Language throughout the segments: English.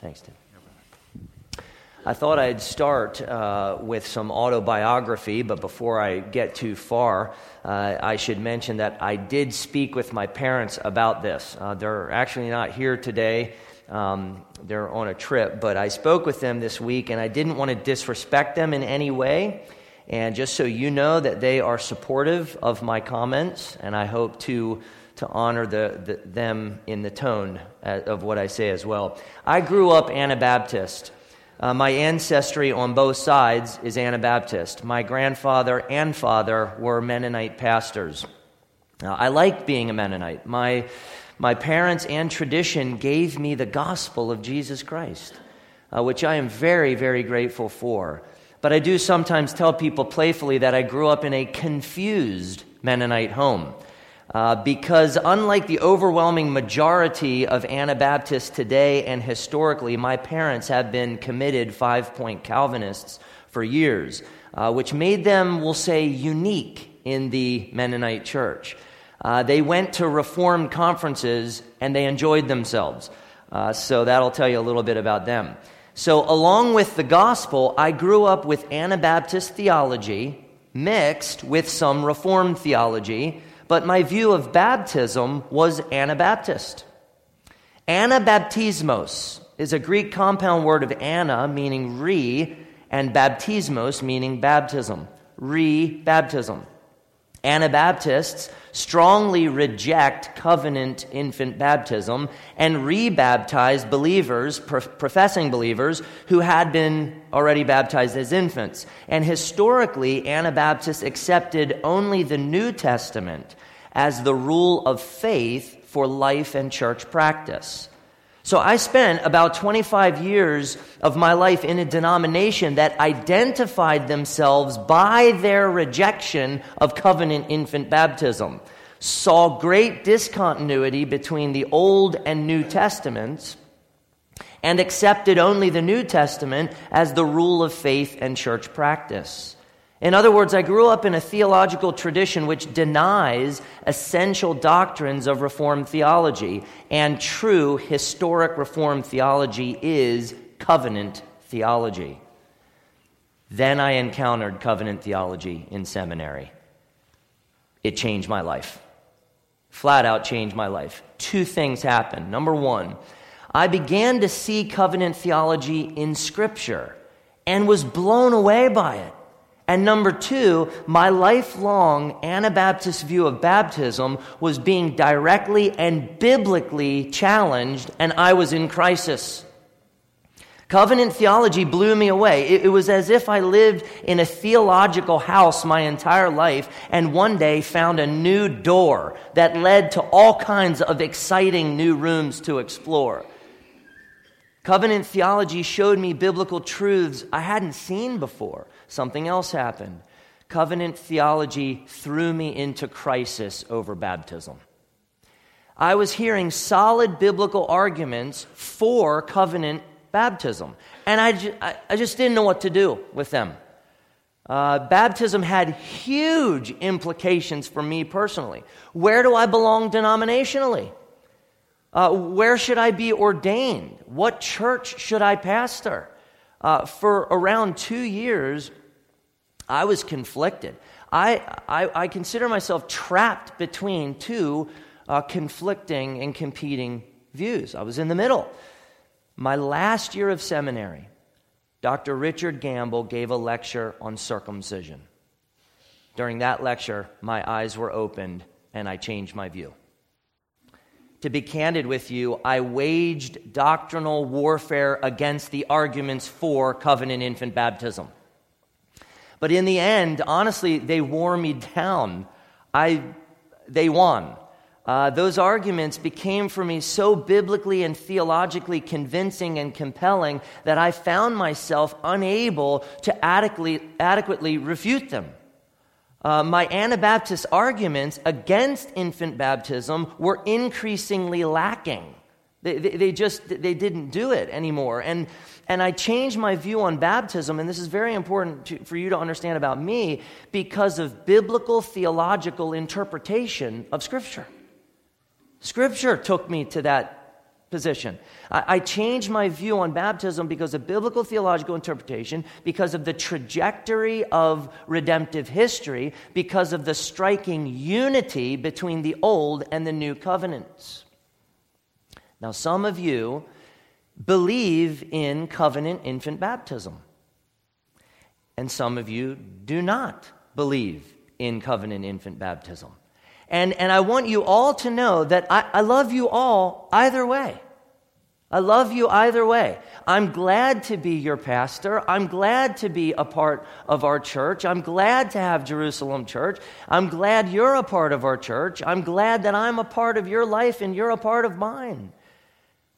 Thanks, Tim. I thought I'd start uh, with some autobiography, but before I get too far, uh, I should mention that I did speak with my parents about this. Uh, they're actually not here today, um, they're on a trip, but I spoke with them this week, and I didn't want to disrespect them in any way. And just so you know that they are supportive of my comments, and I hope to to honor the, the, them in the tone uh, of what I say as well. I grew up Anabaptist. Uh, my ancestry on both sides is Anabaptist. My grandfather and father were Mennonite pastors. Now, I like being a Mennonite. My, my parents and tradition gave me the gospel of Jesus Christ, uh, which I am very, very grateful for. But I do sometimes tell people playfully that I grew up in a confused Mennonite home. Uh, because unlike the overwhelming majority of Anabaptists today and historically, my parents have been committed five point Calvinists for years, uh, which made them, we'll say, unique in the Mennonite church. Uh, they went to Reformed conferences and they enjoyed themselves. Uh, so that'll tell you a little bit about them. So, along with the gospel, I grew up with Anabaptist theology mixed with some Reformed theology but my view of baptism was Anabaptist. Anabaptismos is a Greek compound word of ana, meaning re, and baptismos, meaning baptism. Re baptism. Anabaptists strongly reject covenant infant baptism and rebaptize believers, professing believers, who had been already baptized as infants. And historically, Anabaptists accepted only the New Testament as the rule of faith for life and church practice. So I spent about 25 years of my life in a denomination that identified themselves by their rejection of covenant infant baptism, saw great discontinuity between the Old and New Testaments, and accepted only the New Testament as the rule of faith and church practice. In other words, I grew up in a theological tradition which denies essential doctrines of Reformed theology, and true historic Reformed theology is covenant theology. Then I encountered covenant theology in seminary. It changed my life. Flat out changed my life. Two things happened. Number one, I began to see covenant theology in Scripture and was blown away by it. And number two, my lifelong Anabaptist view of baptism was being directly and biblically challenged, and I was in crisis. Covenant theology blew me away. It, it, was as if I lived in a theological house my entire life and one day found a new door that led to all kinds of exciting new rooms to explore. Covenant theology showed me biblical truths I hadn't seen before. Something else happened. Covenant theology threw me into crisis over baptism. I was hearing solid biblical arguments for covenant baptism, and I, ju- I just didn't know what to do with them. Uh, baptism had huge implications for me personally. Where do I belong denominationally? Uh, where should I be ordained? What church should I pastor? Uh, for around two years, I was conflicted. I, I, I consider myself trapped between two uh, conflicting and competing views. I was in the middle. My last year of seminary, Dr. Richard Gamble gave a lecture on circumcision. During that lecture, my eyes were opened and I changed my view. To be candid with you, I waged doctrinal warfare against the arguments for covenant infant baptism. But in the end, honestly, they wore me down. I, they won. Uh, those arguments became for me so biblically and theologically convincing and compelling that I found myself unable to adequately, adequately refute them. Uh, my Anabaptist arguments against infant baptism were increasingly lacking. They, they, just they didn't do it anymore. And and I changed my view on baptism, and this is very important to, for you to understand about me because of biblical theological interpretation of Scripture. Scripture took me to that position. I, I changed my view on baptism because of biblical theological interpretation, because of the trajectory of redemptive history, because of the striking unity between the old and the new covenants. Now, some of you believe in covenant infant baptism, and some of you do not believe in covenant infant baptism. And, and I want you all to know that I, I love you all either way. I love you either way. I'm glad to be your pastor. I'm glad to be a part of our church. I'm glad to have Jerusalem Church. I'm glad you're a part of our church. I'm glad that I'm a part of your life and you're a part of mine.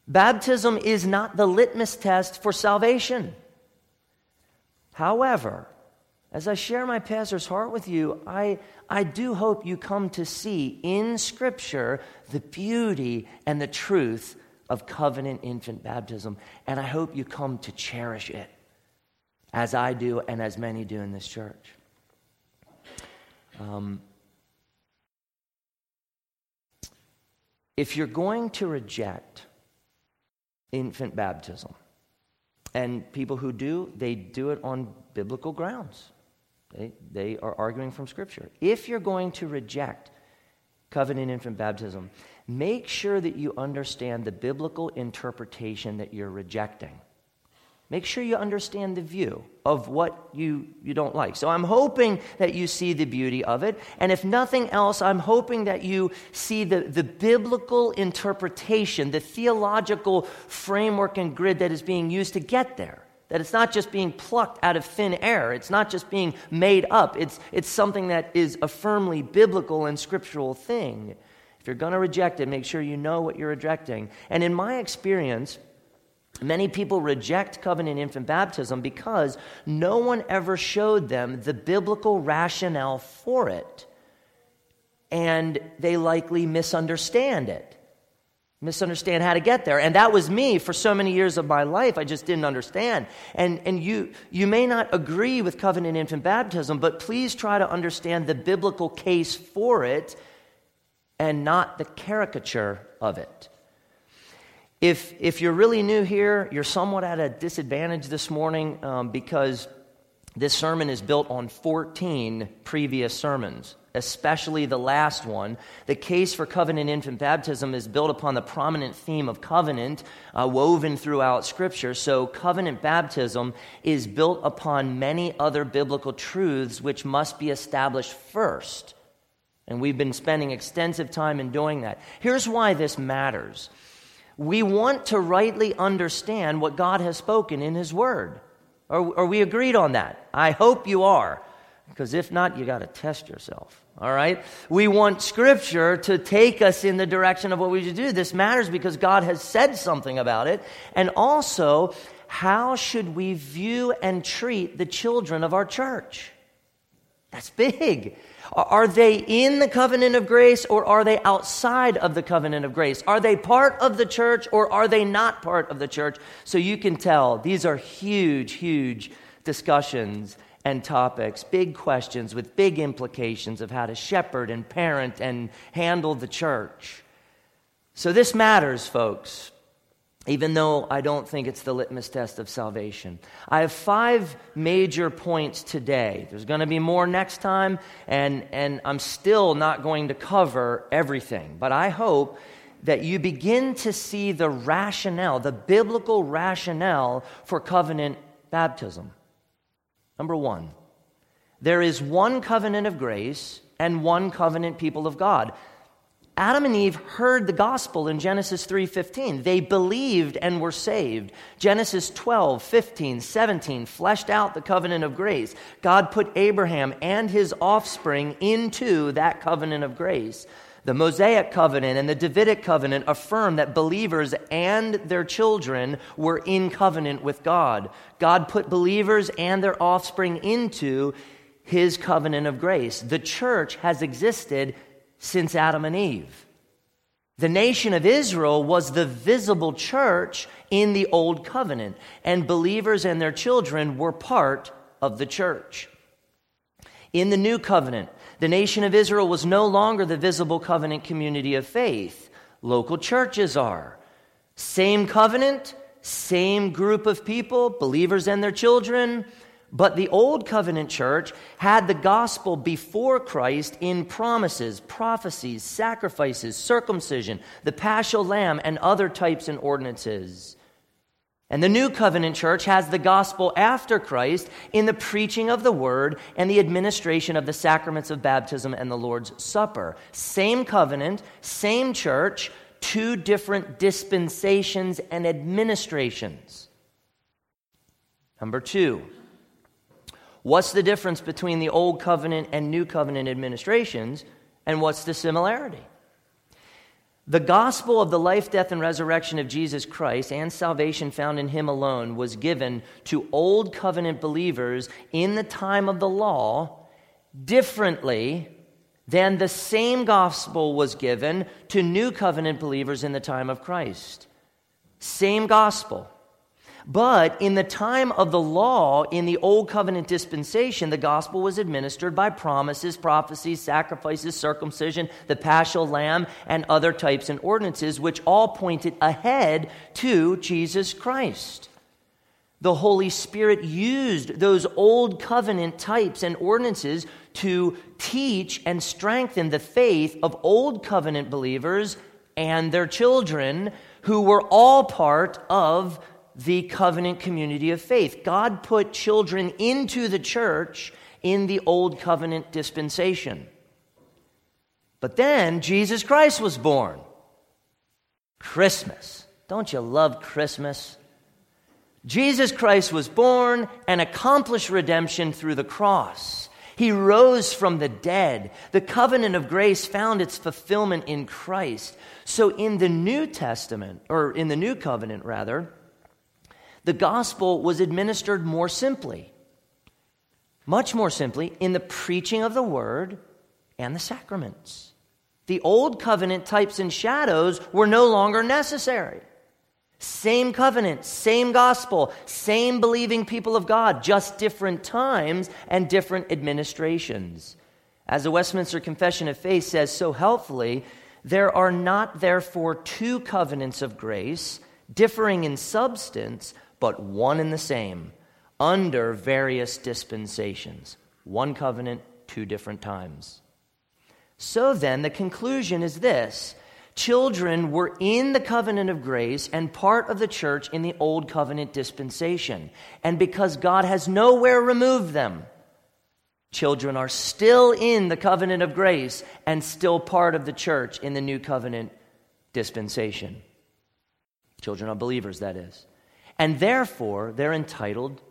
Baptism is not the litmus test for salvation. However, as I share my pastor's heart with you, I, I do hope you come to see in Scripture the beauty and the truth of covenant infant baptism. And I hope you come to cherish it as I do and as many do in this church. Um, if you're going to reject infant baptism, and people who do, they do it on biblical grounds. They, they are arguing from Scripture. If you're going to reject covenant infant baptism, make sure that you understand the biblical interpretation that you're rejecting. Make sure you understand the view of what you, you don't like. So I'm hoping that you see the beauty of it. And if nothing else, I'm hoping that you see the, the biblical interpretation, the theological framework and grid that is being used to get there. That it's not just being plucked out of thin air, it's not just being made up, it's, it's something that is a firmly biblical and scriptural thing. If you're going to reject it, make sure you know what you're rejecting. And in my experience, Many people reject covenant infant baptism because no one ever showed them the biblical rationale for it. And they likely misunderstand it. Misunderstand how to get there. And that was me for so many years of my life. I just didn't understand. And, and you, you may not agree with covenant infant baptism but please try to understand the biblical case for it and not the caricature of it if, if you're really new here you're somewhat at a disadvantage this morning um, because this sermon is built on 14 previous sermons especially the last one. The case for covenant infant baptism is built upon the prominent theme of covenant uh, woven throughout Scripture. So, covenant baptism is built upon many other biblical truths which must be established first. And we've been spending extensive time in doing that. Here's why this matters we want to rightly understand what God has spoken in His Word. Are, are we agreed on that? I hope you are. Because if not, you got to test yourself. All right? We want Scripture to take us in the direction of what we should do. This matters because God has said something about it. And also, how should we view and treat the children of our church? That's big. Are they in the covenant of grace or are they outside of the covenant of grace? Are they part of the church or are they not part of the church? So you can tell these are huge, huge discussions and topics, big questions with big implications of how to shepherd and parent and handle the church. So this matters, folks, even though I don't think it's the litmus test of salvation. I have five major points today. There's going to be more next time, and, and I'm still not going to cover everything, but I hope that you begin to see the rationale, the biblical rationale for covenant baptism. Number one, there is one covenant of grace and one covenant people of God. Adam and Eve heard the gospel in Genesis 3:15. They believed and were saved. Genesis 12, 15, 17 fleshed out the covenant of grace. God put Abraham and his offspring into that covenant of grace. The Mosaic covenant and the Davidic covenant affirm that believers and their children were in covenant with God. God put believers and their offspring into his covenant of grace. The church has existed since Adam and Eve. The nation of Israel was the visible church in the old covenant, and believers and their children were part of the church. In the new covenant, the nation of Israel was no longer the visible covenant community of faith. Local churches are. Same covenant, same group of people, believers and their children. But the old covenant church had the gospel before Christ in promises, prophecies, sacrifices, circumcision, the paschal lamb, and other types and ordinances. And the new covenant church has the gospel after Christ in the preaching of the word and the administration of the sacraments of baptism and the Lord's Supper. Same covenant, same church, two different dispensations and administrations. Number two, what's the difference between the old covenant and new covenant administrations, and what's the similarity? The gospel of the life, death, and resurrection of Jesus Christ and salvation found in him alone was given to old covenant believers in the time of the law differently than the same gospel was given to new covenant believers in the time of Christ. Same gospel. But in the time of the law, in the Old Covenant dispensation, the gospel was administered by promises, prophecies, sacrifices, circumcision, the paschal lamb, and other types and ordinances, which all pointed ahead to Jesus Christ. The Holy Spirit used those Old Covenant types and ordinances to teach and strengthen the faith of Old Covenant believers and their children, who were all part of the covenant community of faith. God put children into the church in the old covenant dispensation. But then Jesus Christ was born. Christmas. Don't you love Christmas? Jesus Christ was born and accomplished redemption through the cross. He rose from the dead. The covenant of grace found its fulfillment in Christ. So in the New Testament, or in the New Covenant rather, the gospel was administered more simply, much more simply, in the preaching of the word and the sacraments. The old covenant types and shadows were no longer necessary. Same covenant, same gospel, same believing people of God, just different times and different administrations. As the Westminster Confession of Faith says so helpfully, there are not therefore two covenants of grace, differing in substance, but one and the same, under various dispensations. One covenant, two different times. So then, the conclusion is this children were in the covenant of grace and part of the church in the old covenant dispensation. And because God has nowhere removed them, children are still in the covenant of grace and still part of the church in the new covenant dispensation. Children are believers, that is and therefore they're entitled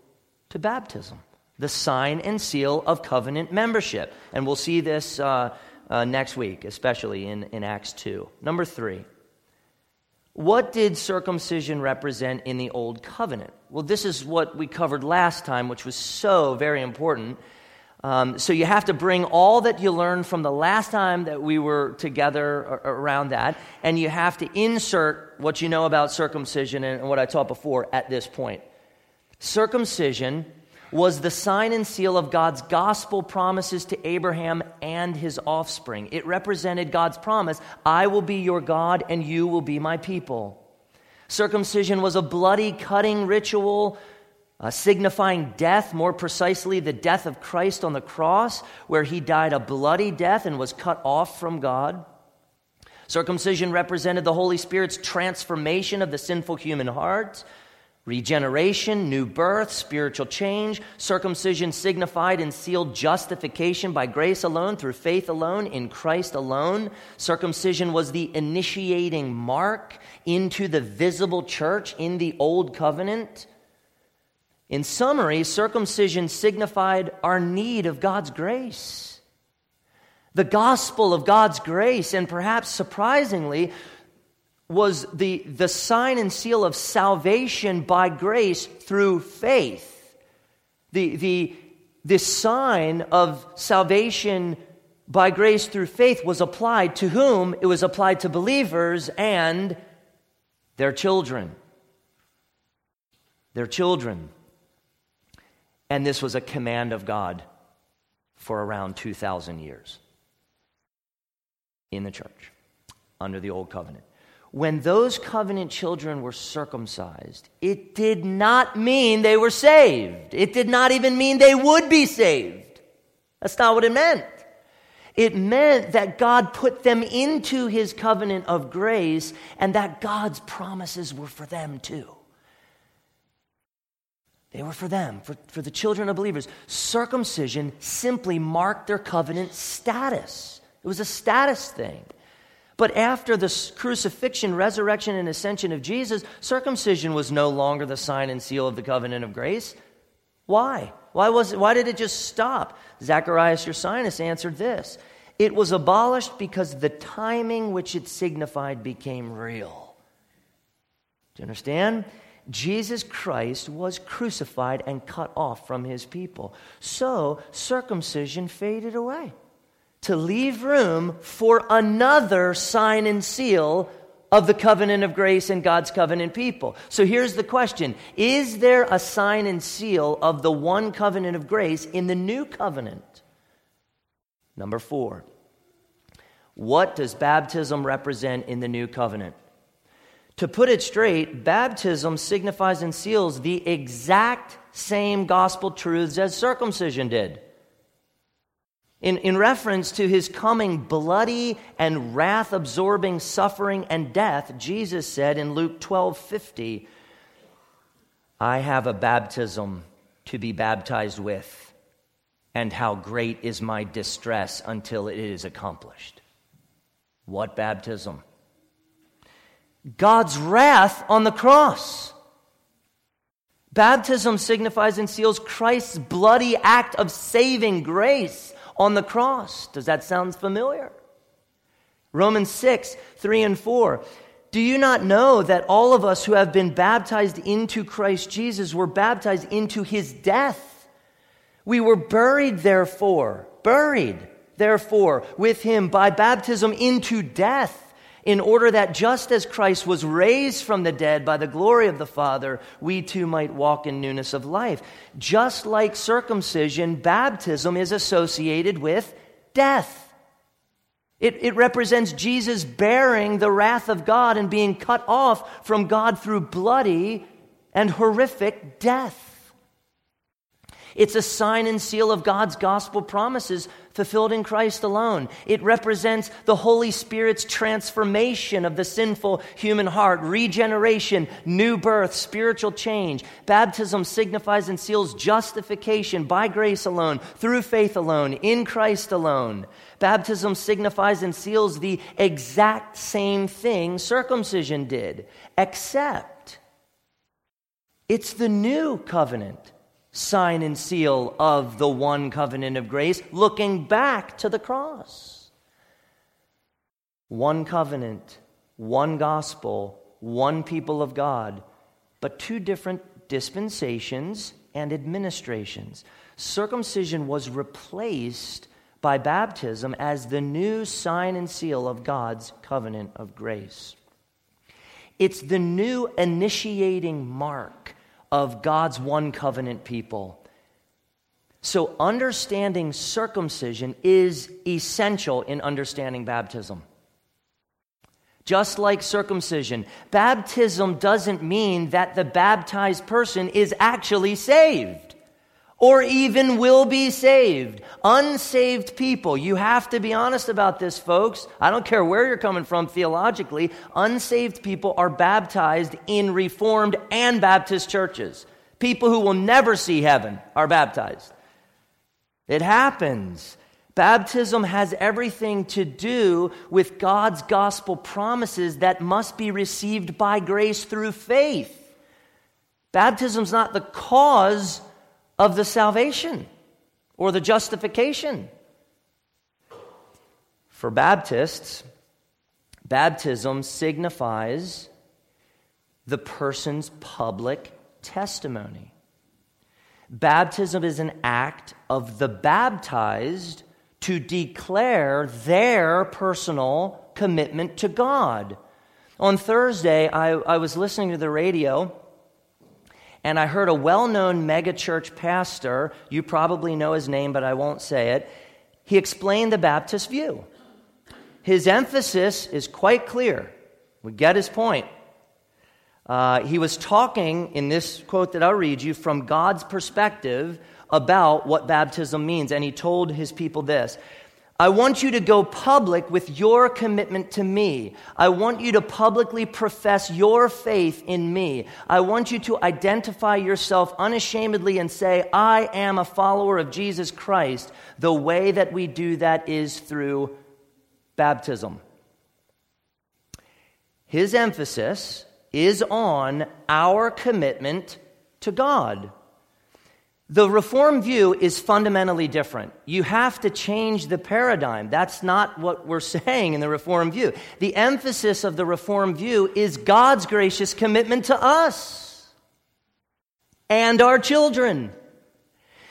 to baptism, the sign and seal of covenant membership. And we'll see this uh, uh, next week, especially in, in Acts 2. Number three, what did circumcision represent in the Old Covenant? Well, this is what we covered last time, which was so very important. Um, so you have to bring all that you learned from the last time that we were together around that, and you have to insert what you know about circumcision and what I taught before at this point. Circumcision was the sign and seal of God's gospel promises to Abraham and his offspring. It represented God's promise I will be your God, and you will be my people. Circumcision was a bloody cutting ritual uh, signifying death, more precisely, the death of Christ on the cross, where he died a bloody death and was cut off from God. Circumcision represented the Holy Spirit's transformation of the sinful human heart, regeneration, new birth, spiritual change. Circumcision signified and sealed justification by grace alone, through faith alone, in Christ alone. Circumcision was the initiating mark into the visible church in the Old Covenant. In summary, circumcision signified our need of God's grace. The gospel of God's grace, and perhaps surprisingly, was the, the sign and seal of salvation by grace through faith. The, the, the sign of salvation by grace through faith was applied to whom? It was applied to believers and their children. Their children. And this was a command of God for around 2,000 years in the church under the Old Covenant. when those covenant children were circumcised, it did not mean they were saved. It did not even mean they would be saved. That's not what it meant. It meant that God put them into his covenant of grace and that God's promises were for them too. They were for them, for, for the children of believers. Circumcision simply marked their covenant status, it was a status thing. But after the crucifixion, resurrection, and ascension of Jesus, circumcision was no longer the sign and seal of the covenant of grace. Why? Why, was it, why did it just stop? Zacharias Ursinus answered this It was abolished because the timing which it signified became real. Do you understand? Jesus Christ was crucified and cut off from his people. So circumcision faded away to leave room for another sign and seal of the covenant of grace and God's covenant people. So here's the question Is there a sign and seal of the one covenant of grace in the new covenant? Number four, what does baptism represent in the new covenant? To put it straight, baptism signifies and seals the exact same gospel truths as circumcision did. In, in reference to his coming bloody and wrath absorbing suffering and death, Jesus said in Luke 12 50, I have a baptism to be baptized with, and how great is my distress until it is accomplished. What baptism? God's wrath on the cross. Baptism signifies and seals Christ's bloody act of saving grace on the cross. Does that sound familiar? Romans 6, 3 and 4. Do you not know that all of us who have been baptized into Christ Jesus were baptized into his death? We were buried, therefore, buried, therefore, with him by baptism into death in order that just as Christ was raised from the dead by the glory of the Father, we too might walk in newness of life. Just like circumcision, baptism is associated with death. It, it, represents Jesus bearing the wrath of God and being cut off from God through bloody and horrific death. It's a sign and seal of God's gospel promises fulfilled in Christ alone. It represents the Holy Spirit's transformation of the sinful human heart, regeneration, new birth, spiritual change. Baptism signifies and seals justification by grace alone, through faith alone, in Christ alone. Baptism signifies and seals the exact same thing circumcision did, except it's the new covenant sign and seal of the one covenant of grace, looking back to the cross. One covenant, one gospel, one people of God, but two different dispensations and administrations. Circumcision was replaced by baptism as the new sign and seal of God's covenant of grace. It's the new initiating mark of God's one covenant people. So, understanding circumcision is essential in understanding baptism. Just like circumcision, baptism doesn't mean that the baptized person is actually saved or even will be saved. Unsaved people, you have to be honest about this, folks. I don't care where you're coming from theologically. Unsaved people are baptized in Reformed and Baptist churches. People who will never see heaven are baptized. It happens. Baptism has everything to do with God's gospel promises that must be received by grace through faith. Baptism's not the cause of the salvation or the justification. For Baptists, baptism signifies the person's public testimony. Baptism is an act of the baptized to declare their personal commitment to God. On Thursday, I, I was listening to the radio and I heard a well known megachurch pastor, you probably know his name, but I won't say it. He explained the Baptist view. His emphasis is quite clear. We get his point. Uh, he was talking in this quote that I'll read you from God's perspective about what baptism means. And he told his people this I want you to go public with your commitment to me. I want you to publicly profess your faith in me. I want you to identify yourself unashamedly and say, I am a follower of Jesus Christ. The way that we do that is through baptism. His emphasis is on our commitment to God. The reform view is fundamentally different. You have to change the paradigm. That's not what we're saying in the reform view. The emphasis of the reform view is God's gracious commitment to us and our children.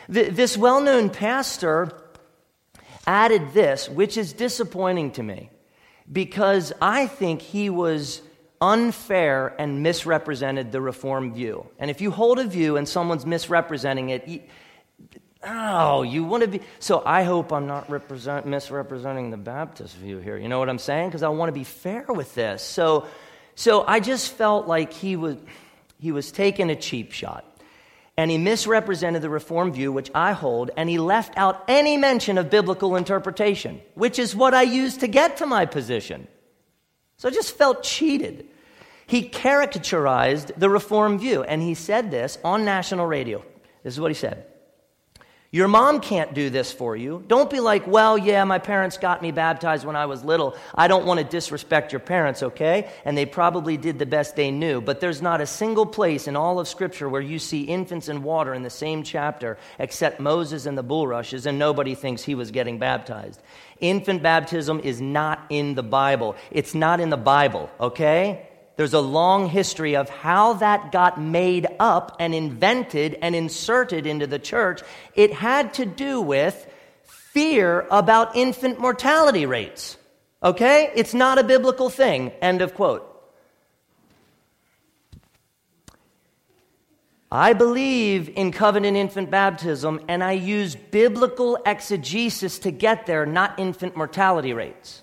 This well known pastor added this, which is disappointing to me because I think he was unfair and misrepresented the reform view. And if you hold a view and someone's misrepresenting it, you, oh, you want to be. So I hope I'm not represent, misrepresenting the Baptist view here. You know what I'm saying? Because I want to be fair with this. So, so I just felt like he was, he was taking a cheap shot. And he misrepresented the Reform view, which I hold, and he left out any mention of biblical interpretation, which is what I used to get to my position. So I just felt cheated. He caricaturized the Reform view, and he said this on national radio. This is what he said Your mom can't do this for you. Don't be like, well, yeah, my parents got me baptized when I was little. I don't want to disrespect your parents, okay? And they probably did the best they knew. But there's not a single place in all of Scripture where you see infants in water in the same chapter except Moses and the bulrushes, and nobody thinks he was getting baptized. Infant baptism is not in the Bible. It's not in the Bible, okay? There's a long history of how that got made up and invented and inserted into the church. It had to do with fear about infant mortality rates. Okay? It's not a biblical thing. End of quote. I believe in covenant infant baptism and I use biblical exegesis to get there, not infant mortality rates.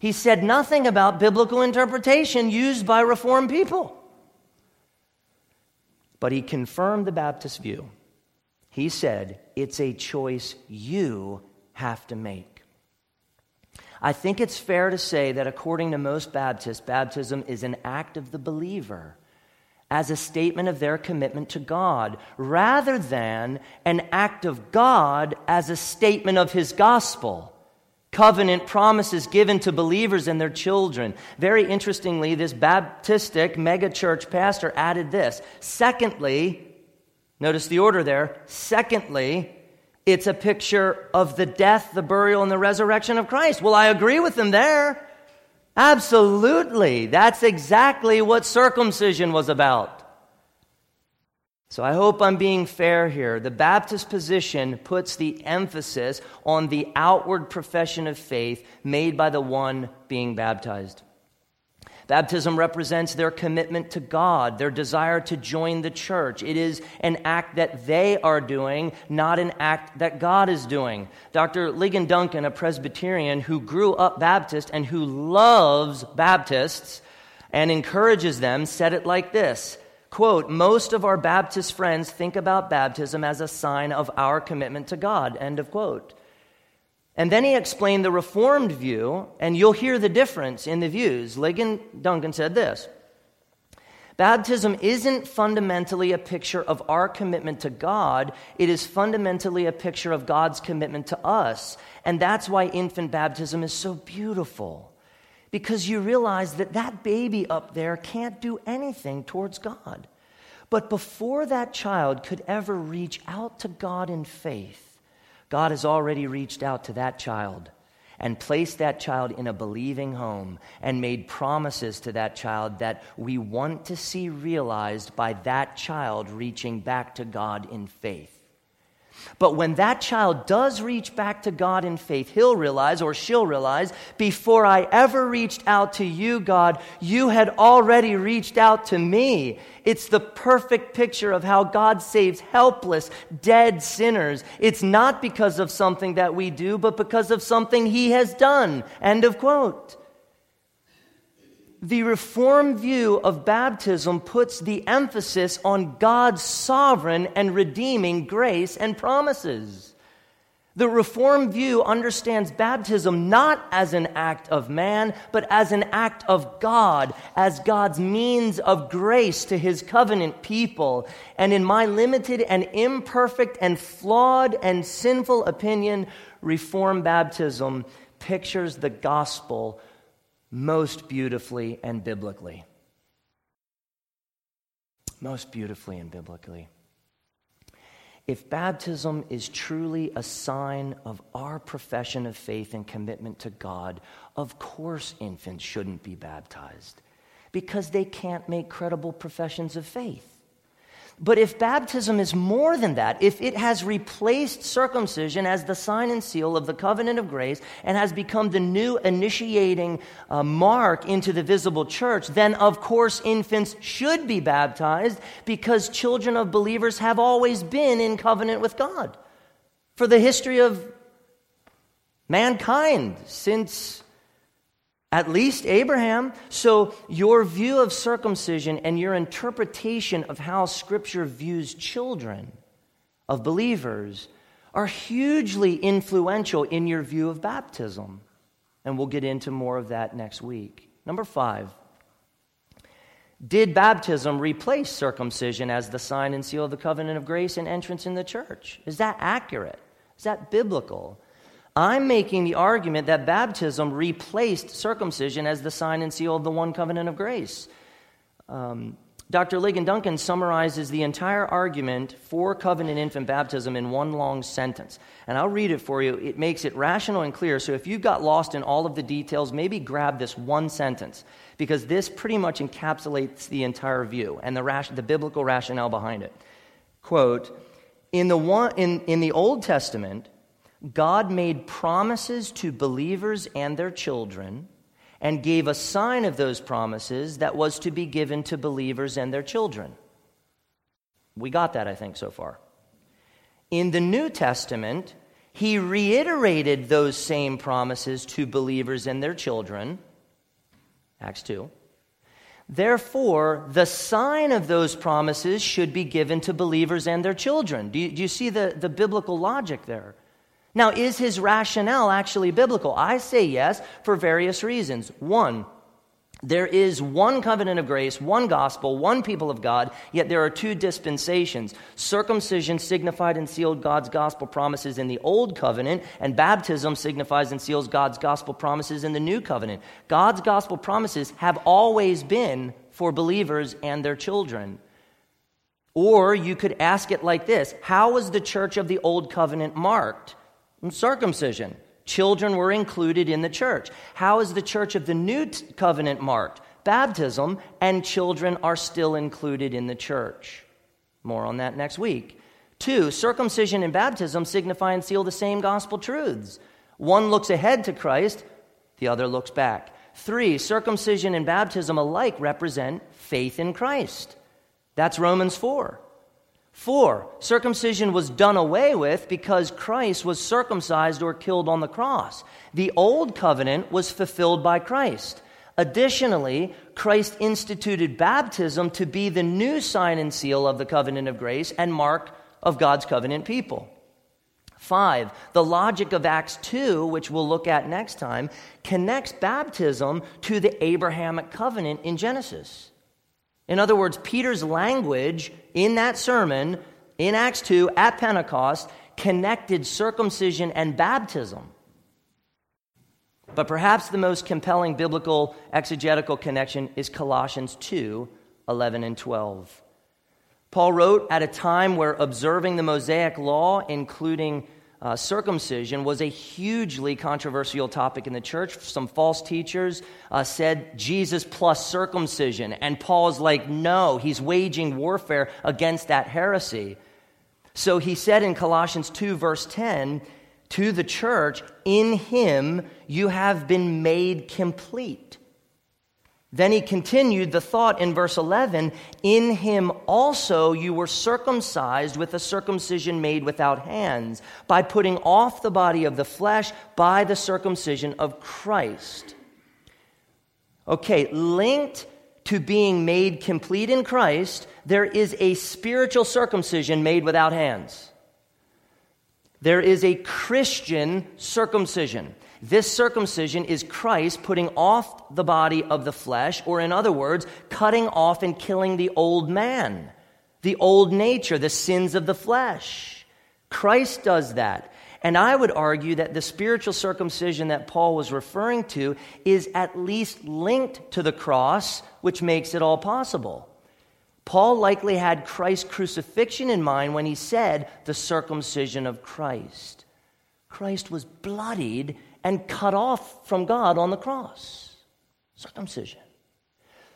He said nothing about biblical interpretation used by Reformed people. But he confirmed the Baptist view. He said, It's a choice you have to make. I think it's fair to say that according to most Baptists, baptism is an act of the believer as a statement of their commitment to God, rather than an act of God as a statement of his gospel covenant promises given to believers and their children. Very interestingly, this Baptistic megachurch pastor added this. Secondly, notice the order there. Secondly, it's a picture of the death, the burial, and the resurrection of Christ. Well, I agree with him there. Absolutely. That's exactly what circumcision was about. So I hope I'm being fair here. The Baptist position puts the emphasis on the outward profession of faith made by the one being baptized. Baptism represents their commitment to God, their desire to join the church. It is an act that they are doing, not an act that God is doing. Dr. Ligon Duncan, a Presbyterian who grew up Baptist and who loves Baptists and encourages them, said it like this quote, most of our Baptist friends think about baptism as a sign of our commitment to God, end of quote. And then he explained the Reformed view, and you'll hear the difference in the views. Ligon Duncan said this Baptism isn't fundamentally a picture of our commitment to God, it is fundamentally a picture of God's commitment to us. And that's why infant baptism is so beautiful because you realize that that baby up there can't do anything towards God. But before that child could ever reach out to God in faith, God has already reached out to that child and placed that child in a believing home and made promises to that child that we want to see realized by that child reaching back to God in faith. But when that child does reach back to God in faith, he'll realize or she'll realize, before I ever reached out to you, God, you had already reached out to me. It's the perfect picture of how God saves helpless, dead sinners. It's not because of something that we do, but because of something he has done. End of quote. The Reformed view of baptism puts the emphasis on God's sovereign and redeeming grace and promises. The Reformed view understands baptism not as an act of man, but as an act of God, as God's means of grace to his covenant people. And in my limited and imperfect and flawed and sinful opinion, Reformed baptism pictures the gospel most beautifully and biblically. Most beautifully and biblically. If baptism is truly a sign of our profession of faith and commitment to God, of course infants shouldn't be baptized because they can't make credible professions of faith. But if baptism is more than that, if it has replaced circumcision as the sign and seal of the covenant of grace and has become the new initiating uh, mark into the visible church, then of course infants should be baptized because children of believers have always been in covenant with God. For the history of mankind since at least Abraham. So, your view of circumcision and your interpretation of how Scripture views children of believers are hugely influential in your view of baptism. And we'll get into more of that next week. Number five Did baptism replace circumcision as the sign and seal of the covenant of grace and entrance in the church? Is that accurate? Is that biblical? I'm making the argument that baptism replaced circumcision as the sign and seal of the one covenant of grace. Um, Dr. Ligon Duncan summarizes the entire argument for covenant infant baptism in one long sentence. And I'll read it for you. It makes it rational and clear. So if you got lost in all of the details, maybe grab this one sentence, because this pretty much encapsulates the entire view and the, ration, the biblical rationale behind it. Quote In the, one, in, in the Old Testament, God made promises to believers and their children and gave a sign of those promises that was to be given to believers and their children. We got that, I think, so far. In the New Testament, he reiterated those same promises to believers and their children. Acts 2. Therefore, the sign of those promises should be given to believers and their children. Do you, do you see the, the biblical logic there? Now, is his rationale actually biblical? I say yes for various reasons. One, there is one covenant of grace, one gospel, one people of God, yet there are two dispensations. Circumcision signified and sealed God's gospel promises in the old covenant, and baptism signifies and seals God's gospel promises in the new covenant. God's gospel promises have always been for believers and their children. Or you could ask it like this How was the church of the old covenant marked? Circumcision. Children were included in the church. How is the church of the new covenant marked? Baptism, and children are still included in the church. More on that next week. Two, circumcision and baptism signify and seal the same gospel truths. One looks ahead to Christ, the other looks back. Three, circumcision and baptism alike represent faith in Christ. That's Romans 4. Four, circumcision was done away with because Christ was circumcised or killed on the cross. The old covenant was fulfilled by Christ. Additionally, Christ instituted baptism to be the new sign and seal of the covenant of grace and mark of God's covenant people. Five, the logic of Acts 2, which we'll look at next time, connects baptism to the Abrahamic covenant in Genesis. In other words, Peter's language in that sermon in Acts 2 at Pentecost connected circumcision and baptism. But perhaps the most compelling biblical exegetical connection is Colossians 2 11 and 12. Paul wrote at a time where observing the Mosaic law, including uh, circumcision was a hugely controversial topic in the church. Some false teachers uh, said Jesus plus circumcision, and Paul's like, no, he's waging warfare against that heresy. So he said in Colossians 2, verse 10, to the church, in him you have been made complete. Then he continued the thought in verse 11 In him also you were circumcised with a circumcision made without hands, by putting off the body of the flesh by the circumcision of Christ. Okay, linked to being made complete in Christ, there is a spiritual circumcision made without hands. There is a Christian circumcision. This circumcision is Christ putting off the body of the flesh, or in other words, cutting off and killing the old man, the old nature, the sins of the flesh. Christ does that. And I would argue that the spiritual circumcision that Paul was referring to is at least linked to the cross, which makes it all possible. Paul likely had Christ's crucifixion in mind when he said the circumcision of Christ. Christ was bloodied and cut off from God on the cross. Circumcision.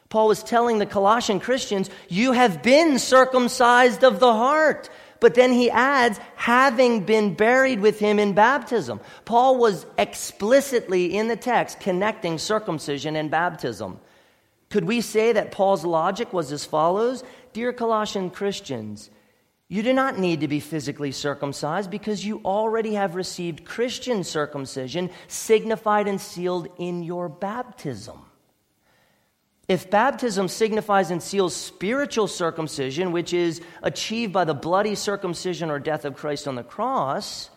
Paul was telling the Colossian Christians, You have been circumcised of the heart. But then he adds, having been buried with him in baptism. Paul was explicitly in the text connecting circumcision and baptism. Could we say that Paul's logic was as follows? Dear Colossian Christians, you do not need to be physically circumcised because you already have received Christian circumcision signified and sealed in your baptism. If baptism signifies and seals spiritual circumcision, which is achieved by the bloody circumcision or death of Christ on the cross,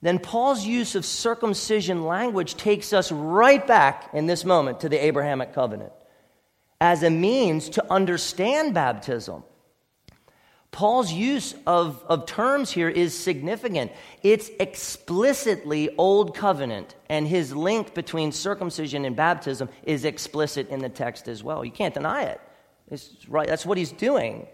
then Paul's use of circumcision language takes us right back in this moment to the Abrahamic covenant as a means to understand baptism. Paul's use of, of terms here is significant. It's explicitly Old Covenant, and his link between circumcision and baptism is explicit in the text as well. You can't deny it. It's right, that's what he's doing.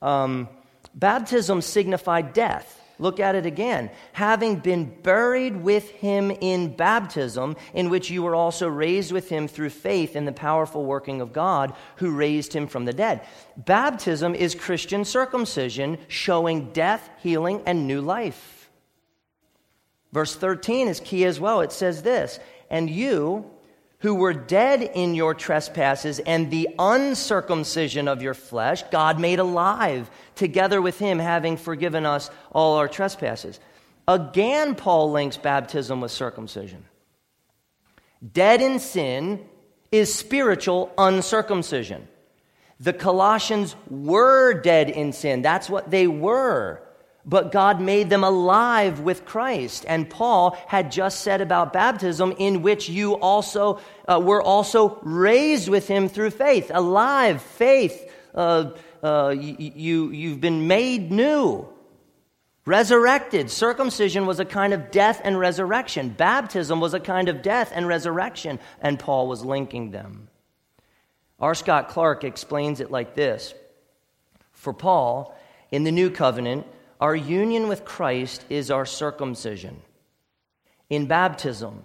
Um, baptism signified death. Look at it again. Having been buried with him in baptism, in which you were also raised with him through faith in the powerful working of God who raised him from the dead. Baptism is Christian circumcision showing death, healing, and new life. Verse 13 is key as well. It says this And you, who were dead in your trespasses and the uncircumcision of your flesh, God made alive together with him, having forgiven us all our trespasses. Again, Paul links baptism with circumcision. Dead in sin is spiritual uncircumcision. The Colossians were dead in sin. That's what they were but God made them alive with Christ. And Paul had just said about baptism, in which you also uh, were also raised with him through faith, alive, faith. Uh, uh, you, you've been made new, resurrected. Circumcision was a kind of death and resurrection. Baptism was a kind of death and resurrection, and Paul was linking them. R. Scott Clark explains it like this For Paul, in the new covenant, our union with Christ is our circumcision. In baptism,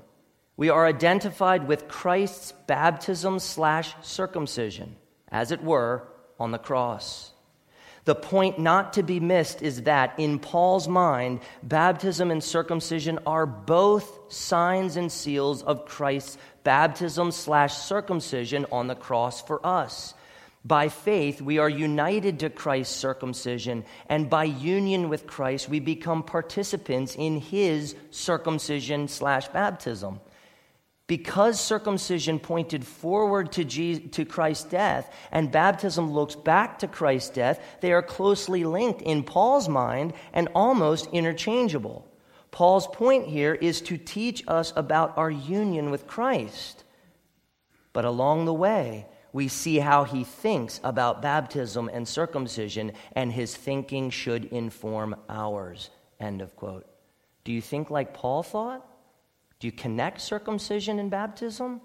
we are identified with Christ's baptism slash circumcision, as it were, on the cross. The point not to be missed is that in Paul's mind, baptism and circumcision are both signs and seals of Christ's baptism slash circumcision on the cross for us. By faith, we are united to Christ's circumcision, and by union with Christ, we become participants in his circumcision slash baptism. Because circumcision pointed forward to, Jesus, to Christ's death and baptism looks back to Christ's death, they are closely linked in Paul's mind and almost interchangeable. Paul's point here is to teach us about our union with Christ. But along the way, we see how he thinks about baptism and circumcision, and his thinking should inform ours. End of quote. Do you think like Paul thought? Do you connect circumcision and baptism?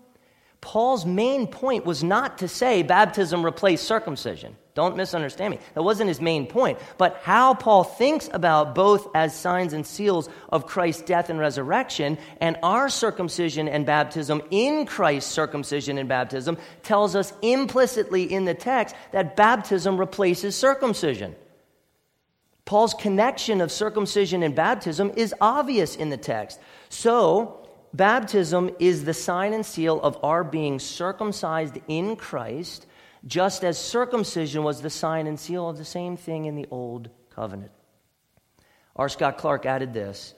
Paul's main point was not to say baptism replaced circumcision. Don't misunderstand me. That wasn't his main point. But how Paul thinks about both as signs and seals of Christ's death and resurrection and our circumcision and baptism in Christ's circumcision and baptism tells us implicitly in the text that baptism replaces circumcision. Paul's connection of circumcision and baptism is obvious in the text. So, baptism is the sign and seal of our being circumcised in Christ just as circumcision was the sign and seal of the same thing in the old covenant. R. Scott Clark added this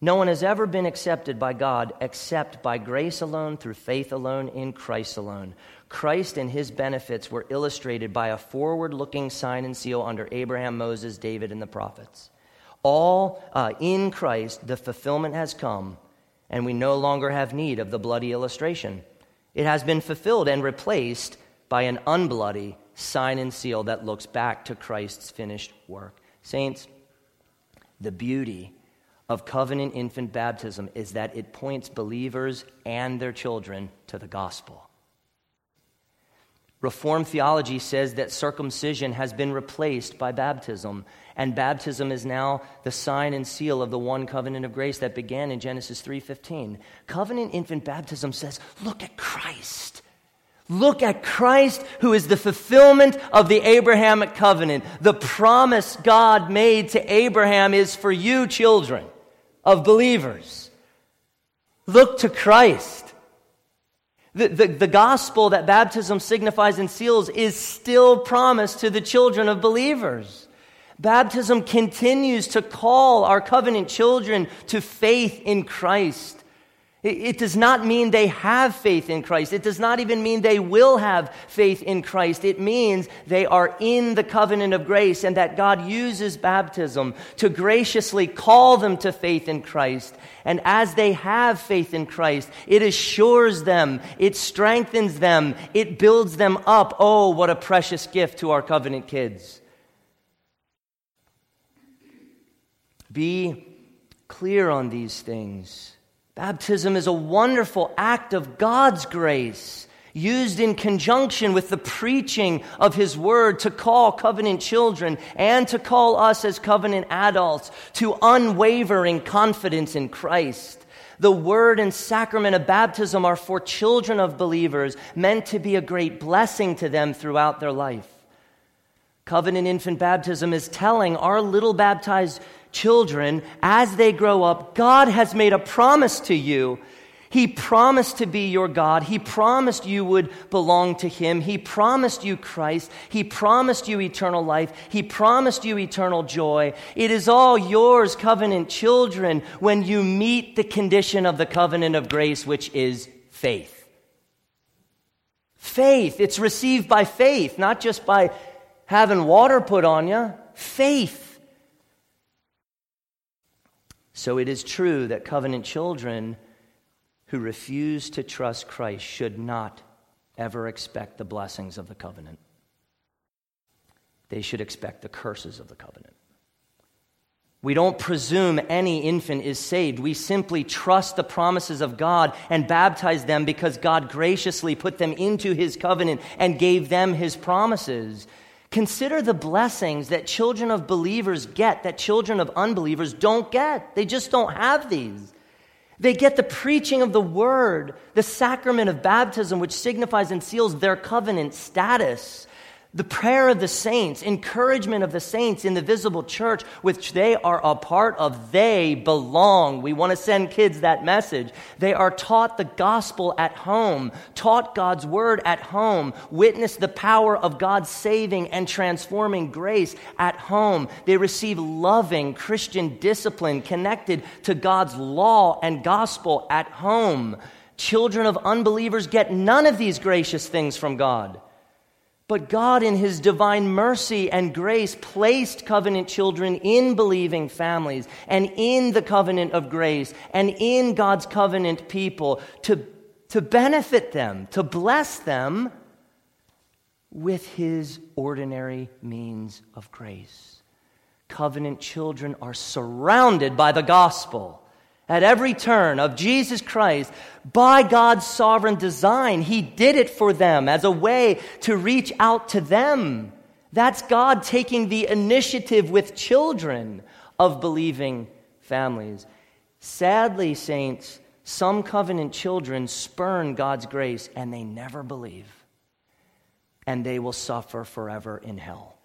No one has ever been accepted by God except by grace alone, through faith alone, in Christ alone. Christ and his benefits were illustrated by a forward looking sign and seal under Abraham, Moses, David, and the prophets. All uh, in Christ, the fulfillment has come, and we no longer have need of the bloody illustration. It has been fulfilled and replaced by an unbloody sign and seal that looks back to Christ's finished work. Saints, the beauty of covenant infant baptism is that it points believers and their children to the gospel. Reformed theology says that circumcision has been replaced by baptism, and baptism is now the sign and seal of the one covenant of grace that began in Genesis 3:15. Covenant infant baptism says, "Look at Christ. Look at Christ, who is the fulfillment of the Abrahamic covenant. The promise God made to Abraham is for you, children of believers. Look to Christ. The, the, the, gospel that baptism signifies and seals is still promised to the children of believers. Baptism continues to call our covenant children to faith in Christ. It does not mean they have faith in Christ. It does not even mean they will have faith in Christ. It means they are in the covenant of grace and that God uses baptism to graciously call them to faith in Christ. And as they have faith in Christ, it assures them, it strengthens them, it builds them up. Oh, what a precious gift to our covenant kids. Be clear on these things. Baptism is a wonderful act of God's grace used in conjunction with the preaching of His Word to call covenant children and to call us as covenant adults to unwavering confidence in Christ. The Word and sacrament of baptism are for children of believers, meant to be a great blessing to them throughout their life. Covenant infant baptism is telling our little baptized children, as they grow up, God has made a promise to you. He promised to be your God. He promised you would belong to Him. He promised you Christ. He promised you eternal life. He promised you eternal joy. It is all yours, covenant children, when you meet the condition of the covenant of grace, which is faith. Faith. It's received by faith, not just by having water put on you. Faith. So it is true that covenant children who refuse to trust Christ should not ever expect the blessings of the covenant. They should expect the curses of the covenant. We don't presume any infant is saved. We simply trust the promises of God and baptize them because God graciously put them into his covenant and gave them his promises. Consider the blessings that children of believers get that children of unbelievers don't get. They just don't have these. They get the preaching of the word, the sacrament of baptism, which signifies and seals their covenant status the prayer of the saints, encouragement of the saints in the visible church, which they are a part of, they belong. We want to send kids that message. They are taught the gospel at home, taught God's word at home, witness the power of God's saving and transforming grace at home. They receive loving Christian discipline connected to God's law and gospel at home. Children of unbelievers get none of these gracious things from God. But God, in His divine mercy and grace, placed covenant children in believing families and in the covenant of grace and in God's covenant people to, to benefit them, to bless them with His ordinary means of grace. Covenant children are surrounded by the gospel at every turn of Jesus Christ by God's sovereign design. He did it for them as a way to reach out to them. That's God taking the initiative with children of believing families. Sadly, saints, some covenant children spurn God's grace and they never believe, and they will suffer forever in hell.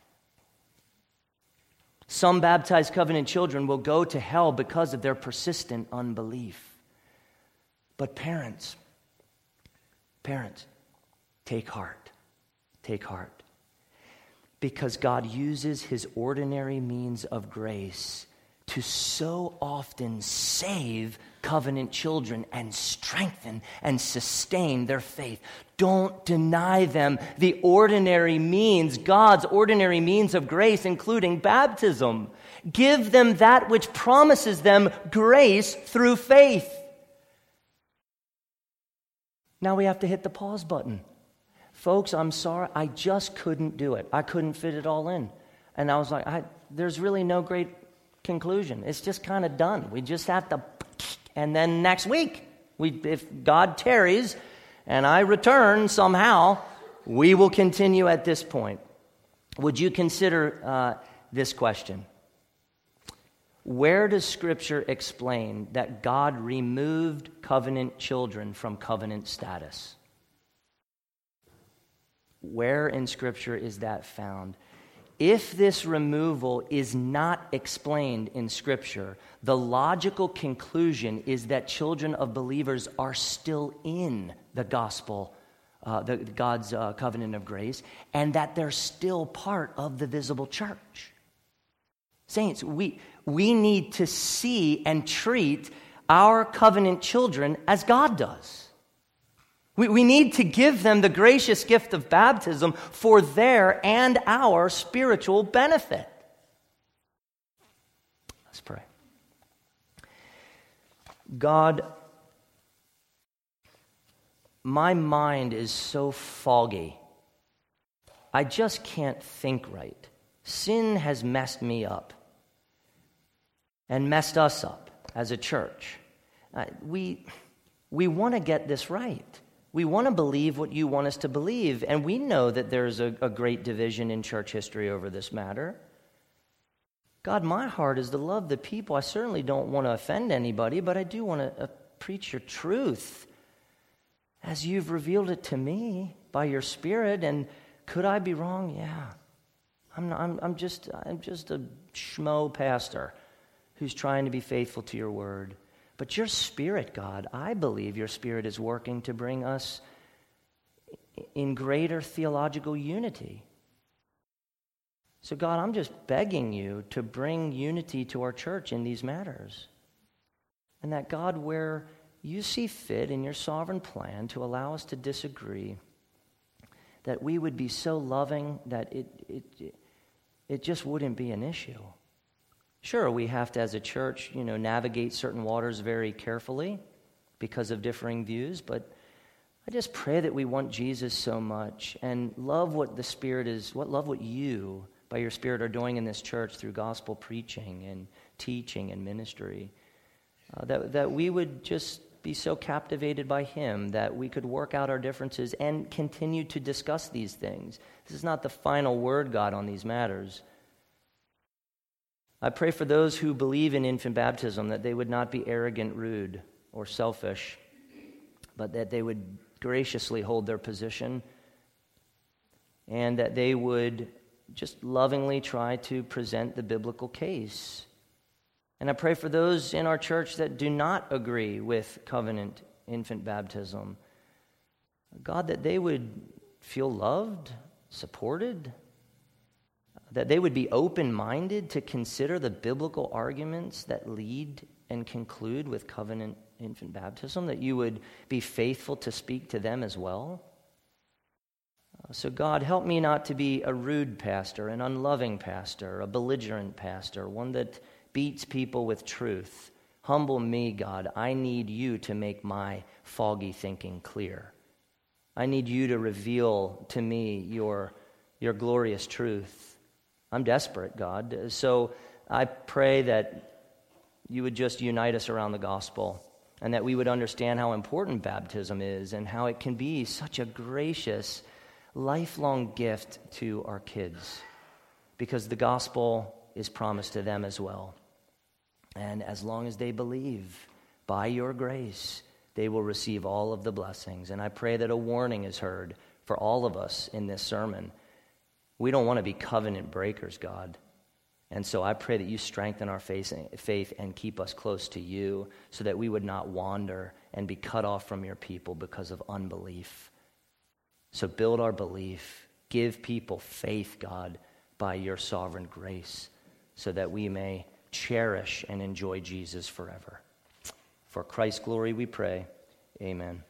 Some baptized covenant children will go to hell because of their persistent unbelief. But parents, parents, take heart. Take heart. Because God uses his ordinary means of grace to so often save covenant children and strengthen and sustain their faith. Don't deny them the ordinary means, God's ordinary means of grace, including baptism. Give them that which promises them grace through faith. Now we have to hit the pause button. Folks, I'm sorry, I just couldn't do it. I couldn't fit it all in. And I was like, I, there's really no great conclusion. It's just kind of done. We just have to, and then next week, we, if God tarries and I return somehow, we will continue at this point. Would you consider uh, this question? Where does Scripture explain that God removed covenant children from covenant status? Where in Scripture is that found? If this removal is not explained in Scripture, the logical conclusion is that children of believers are still in the gospel, uh, the, God's uh, covenant of grace, and that they're still part of the visible church. Saints, we, we need to see and treat our covenant children as God does. We, we need to give them the gracious gift of baptism for their and our spiritual benefit. Let's pray. God, my mind is so foggy. I just can't think right. Sin has messed me up and messed us up as a church. Uh, we, we want to get this right. We want to believe what you want us to believe. And we know that there's a, a great division in church history over this matter. God, my heart is to love the people. I certainly don't want to offend anybody, but I do want to uh, preach your truth as you've revealed it to me by your Spirit. And could I be wrong? Yeah. I'm, not, I'm, I'm, just, I'm just a schmo pastor who's trying to be faithful to your word. But your spirit, God, I believe your spirit is working to bring us in greater theological unity. So, God, I'm just begging you to bring unity to our church in these matters. And that, God, where you see fit in your sovereign plan to allow us to disagree, that we would be so loving that it, it, it just wouldn't be an issue. Sure, we have to, as a church, you know, navigate certain waters very carefully because of differing views, but I just pray that we want Jesus so much and love what the Spirit is, what love what you by your Spirit are doing in this church through gospel preaching and teaching and ministry. Uh, that, that we would just be so captivated by Him that we could work out our differences and continue to discuss these things. This is not the final word, God, on these matters. I pray for those who believe in infant baptism that they would not be arrogant, rude, or selfish, but that they would graciously hold their position and that they would just lovingly try to present the biblical case. And I pray for those in our church that do not agree with covenant infant baptism. God, that they would feel loved, supported, that they would be open minded to consider the biblical arguments that lead and conclude with covenant infant baptism, that you would be faithful to speak to them as well. Uh, so, God, help me not to be a rude pastor, an unloving pastor, a belligerent pastor, one that beats people with truth. Humble me, God. I need you to make my foggy thinking clear. I need you to reveal to me your, your glorious truth. I'm desperate, God. So I pray that you would just unite us around the gospel and that we would understand how important baptism is and how it can be such a gracious, lifelong gift to our kids because the gospel is promised to them as well. And as long as they believe by your grace, they will receive all of the blessings. And I pray that a warning is heard for all of us in this sermon we don't want to be covenant breakers, God. And so I pray that you strengthen our faith and keep us close to you so that we would not wander and be cut off from your people because of unbelief. So build our belief. Give people faith, God, by your sovereign grace so that we may cherish and enjoy Jesus forever. For Christ's glory we pray. Amen.